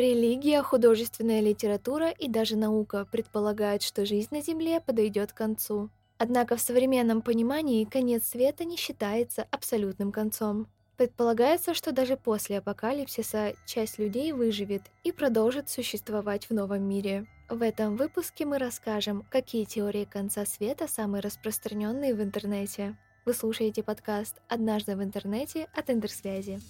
Религия, художественная литература и даже наука предполагают, что жизнь на Земле подойдет к концу. Однако в современном понимании конец света не считается абсолютным концом. Предполагается, что даже после апокалипсиса часть людей выживет и продолжит существовать в новом мире. В этом выпуске мы расскажем, какие теории конца света самые распространенные в интернете. Вы слушаете подкаст «Однажды в интернете» от Интерсвязи.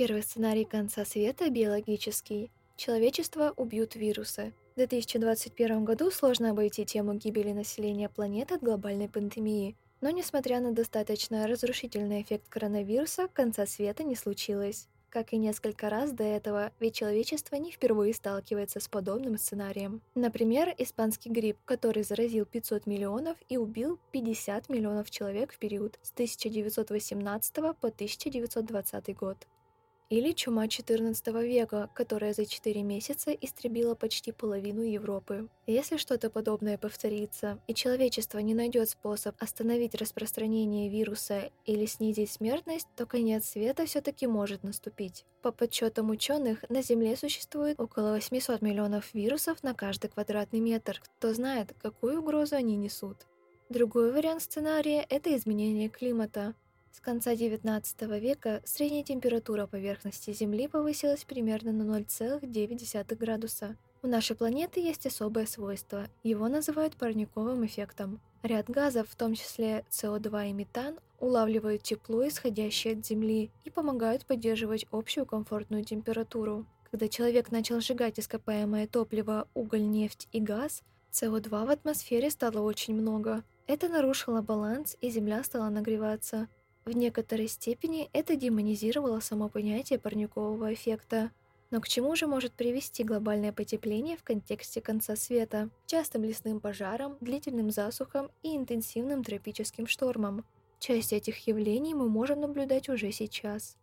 Первый сценарий конца света биологический. Человечество убьют вирусы. В 2021 году сложно обойти тему гибели населения планеты от глобальной пандемии. Но несмотря на достаточно разрушительный эффект коронавируса, конца света не случилось. Как и несколько раз до этого, ведь человечество не впервые сталкивается с подобным сценарием. Например, испанский грипп, который заразил 500 миллионов и убил 50 миллионов человек в период с 1918 по 1920 год. Или чума XIV века, которая за 4 месяца истребила почти половину Европы. Если что-то подобное повторится, и человечество не найдет способ остановить распространение вируса или снизить смертность, то конец света все-таки может наступить. По подсчетам ученых, на Земле существует около 800 миллионов вирусов на каждый квадратный метр. Кто знает, какую угрозу они несут. Другой вариант сценария – это изменение климата. С конца XIX века средняя температура поверхности Земли повысилась примерно на 0,9 градуса. У нашей планеты есть особое свойство. Его называют парниковым эффектом. Ряд газов, в том числе СО2 и метан, улавливают тепло, исходящее от Земли, и помогают поддерживать общую комфортную температуру. Когда человек начал сжигать ископаемое топливо, уголь, нефть и газ, СО2 в атмосфере стало очень много. Это нарушило баланс, и Земля стала нагреваться. В некоторой степени это демонизировало само понятие парникового эффекта. Но к чему же может привести глобальное потепление в контексте конца света? Частым лесным пожарам, длительным засухам и интенсивным тропическим штормам. Часть этих явлений мы можем наблюдать уже сейчас.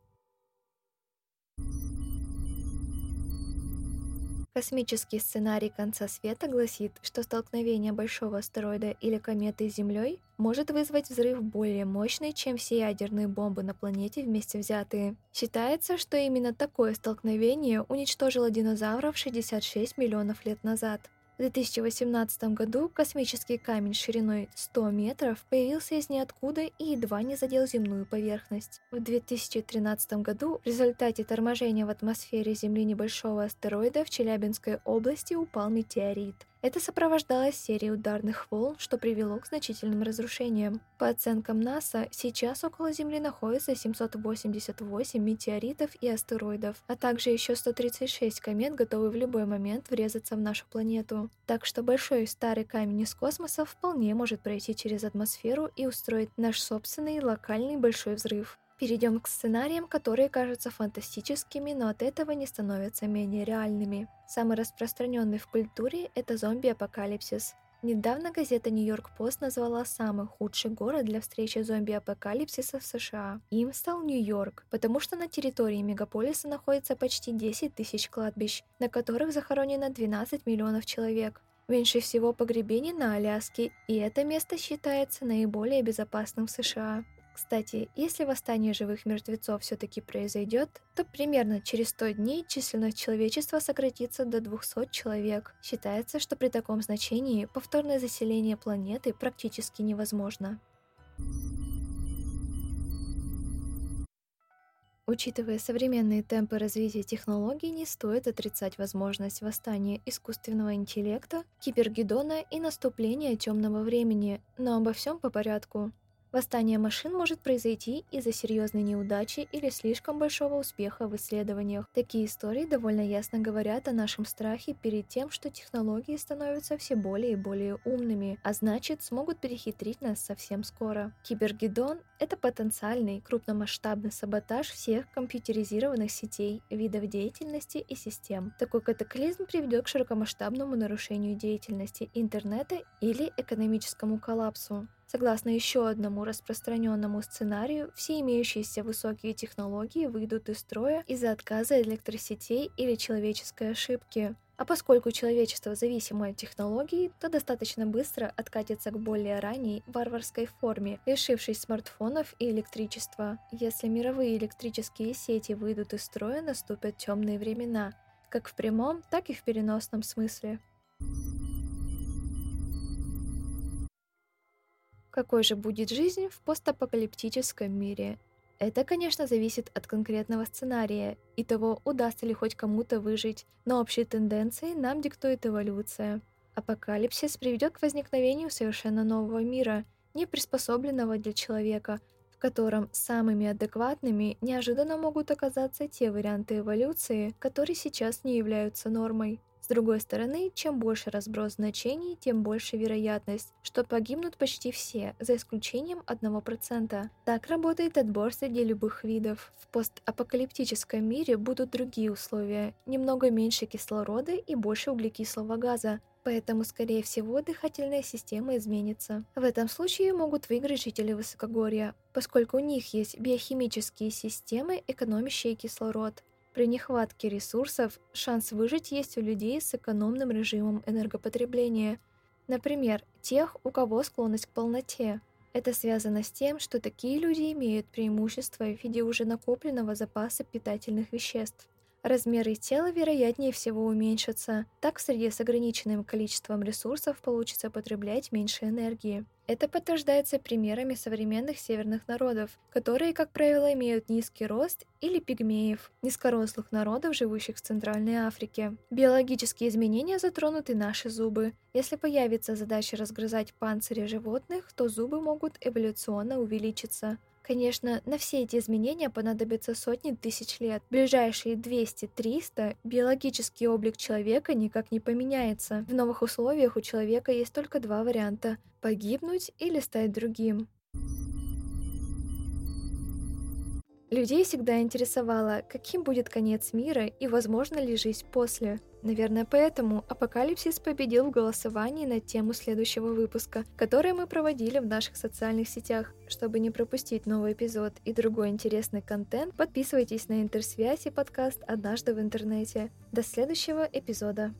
Космический сценарий конца света гласит, что столкновение большого астероида или кометы с Землей может вызвать взрыв более мощный, чем все ядерные бомбы на планете вместе взятые. Считается, что именно такое столкновение уничтожило динозавров 66 миллионов лет назад. В 2018 году космический камень шириной 100 метров появился из ниоткуда и едва не задел земную поверхность. В 2013 году в результате торможения в атмосфере Земли небольшого астероида в Челябинской области упал метеорит. Это сопровождалось серией ударных волн, что привело к значительным разрушениям. По оценкам НАСА, сейчас около Земли находится 788 метеоритов и астероидов, а также еще 136 комет, готовы в любой момент врезаться в нашу планету. Так что большой старый камень из космоса вполне может пройти через атмосферу и устроить наш собственный локальный большой взрыв. Перейдем к сценариям, которые кажутся фантастическими, но от этого не становятся менее реальными. Самый распространенный в культуре – это зомби-апокалипсис. Недавно газета «Нью-Йорк Пост» назвала самый худший город для встречи зомби-апокалипсиса в США. Им стал Нью-Йорк, потому что на территории мегаполиса находится почти 10 тысяч кладбищ, на которых захоронено 12 миллионов человек. Меньше всего погребений на Аляске, и это место считается наиболее безопасным в США. Кстати, если восстание живых мертвецов все-таки произойдет, то примерно через 100 дней численность человечества сократится до 200 человек. Считается, что при таком значении повторное заселение планеты практически невозможно. Учитывая современные темпы развития технологий, не стоит отрицать возможность восстания искусственного интеллекта, кибергедона и наступления темного времени, но обо всем по порядку. Восстание машин может произойти из-за серьезной неудачи или слишком большого успеха в исследованиях. Такие истории довольно ясно говорят о нашем страхе перед тем, что технологии становятся все более и более умными, а значит смогут перехитрить нас совсем скоро. Кибергедон — это потенциальный крупномасштабный саботаж всех компьютеризированных сетей, видов деятельности и систем. Такой катаклизм приведет к широкомасштабному нарушению деятельности интернета или экономическому коллапсу. Согласно еще одному распространенному сценарию, все имеющиеся высокие технологии выйдут из строя из-за отказа электросетей или человеческой ошибки. А поскольку человечество зависимо от технологий, то достаточно быстро откатится к более ранней варварской форме, лишившись смартфонов и электричества. Если мировые электрические сети выйдут из строя, наступят темные времена, как в прямом, так и в переносном смысле. Какой же будет жизнь в постапокалиптическом мире? Это, конечно, зависит от конкретного сценария и того, удастся ли хоть кому-то выжить, но общие тенденции нам диктует эволюция. Апокалипсис приведет к возникновению совершенно нового мира, не приспособленного для человека, в котором самыми адекватными неожиданно могут оказаться те варианты эволюции, которые сейчас не являются нормой. С другой стороны, чем больше разброс значений, тем больше вероятность, что погибнут почти все, за исключением 1%. Так работает отбор среди любых видов. В постапокалиптическом мире будут другие условия, немного меньше кислорода и больше углекислого газа, поэтому, скорее всего, дыхательная система изменится. В этом случае могут выиграть жители высокогорья, поскольку у них есть биохимические системы, экономящие кислород. При нехватке ресурсов шанс выжить есть у людей с экономным режимом энергопотребления, например, тех, у кого склонность к полноте. Это связано с тем, что такие люди имеют преимущество в виде уже накопленного запаса питательных веществ. Размеры тела вероятнее всего уменьшатся, так в среде с ограниченным количеством ресурсов получится потреблять меньше энергии. Это подтверждается примерами современных северных народов, которые, как правило, имеют низкий рост или пигмеев, низкорослых народов, живущих в Центральной Африке. Биологические изменения затронут и наши зубы. Если появится задача разгрызать панцири животных, то зубы могут эволюционно увеличиться. Конечно, на все эти изменения понадобятся сотни тысяч лет. В ближайшие 200-300 биологический облик человека никак не поменяется. В новых условиях у человека есть только два варианта – погибнуть или стать другим. Людей всегда интересовало, каким будет конец мира и возможно ли жизнь после. Наверное, поэтому Апокалипсис победил в голосовании на тему следующего выпуска, который мы проводили в наших социальных сетях. Чтобы не пропустить новый эпизод и другой интересный контент, подписывайтесь на интерсвязь и подкаст «Однажды в интернете». До следующего эпизода.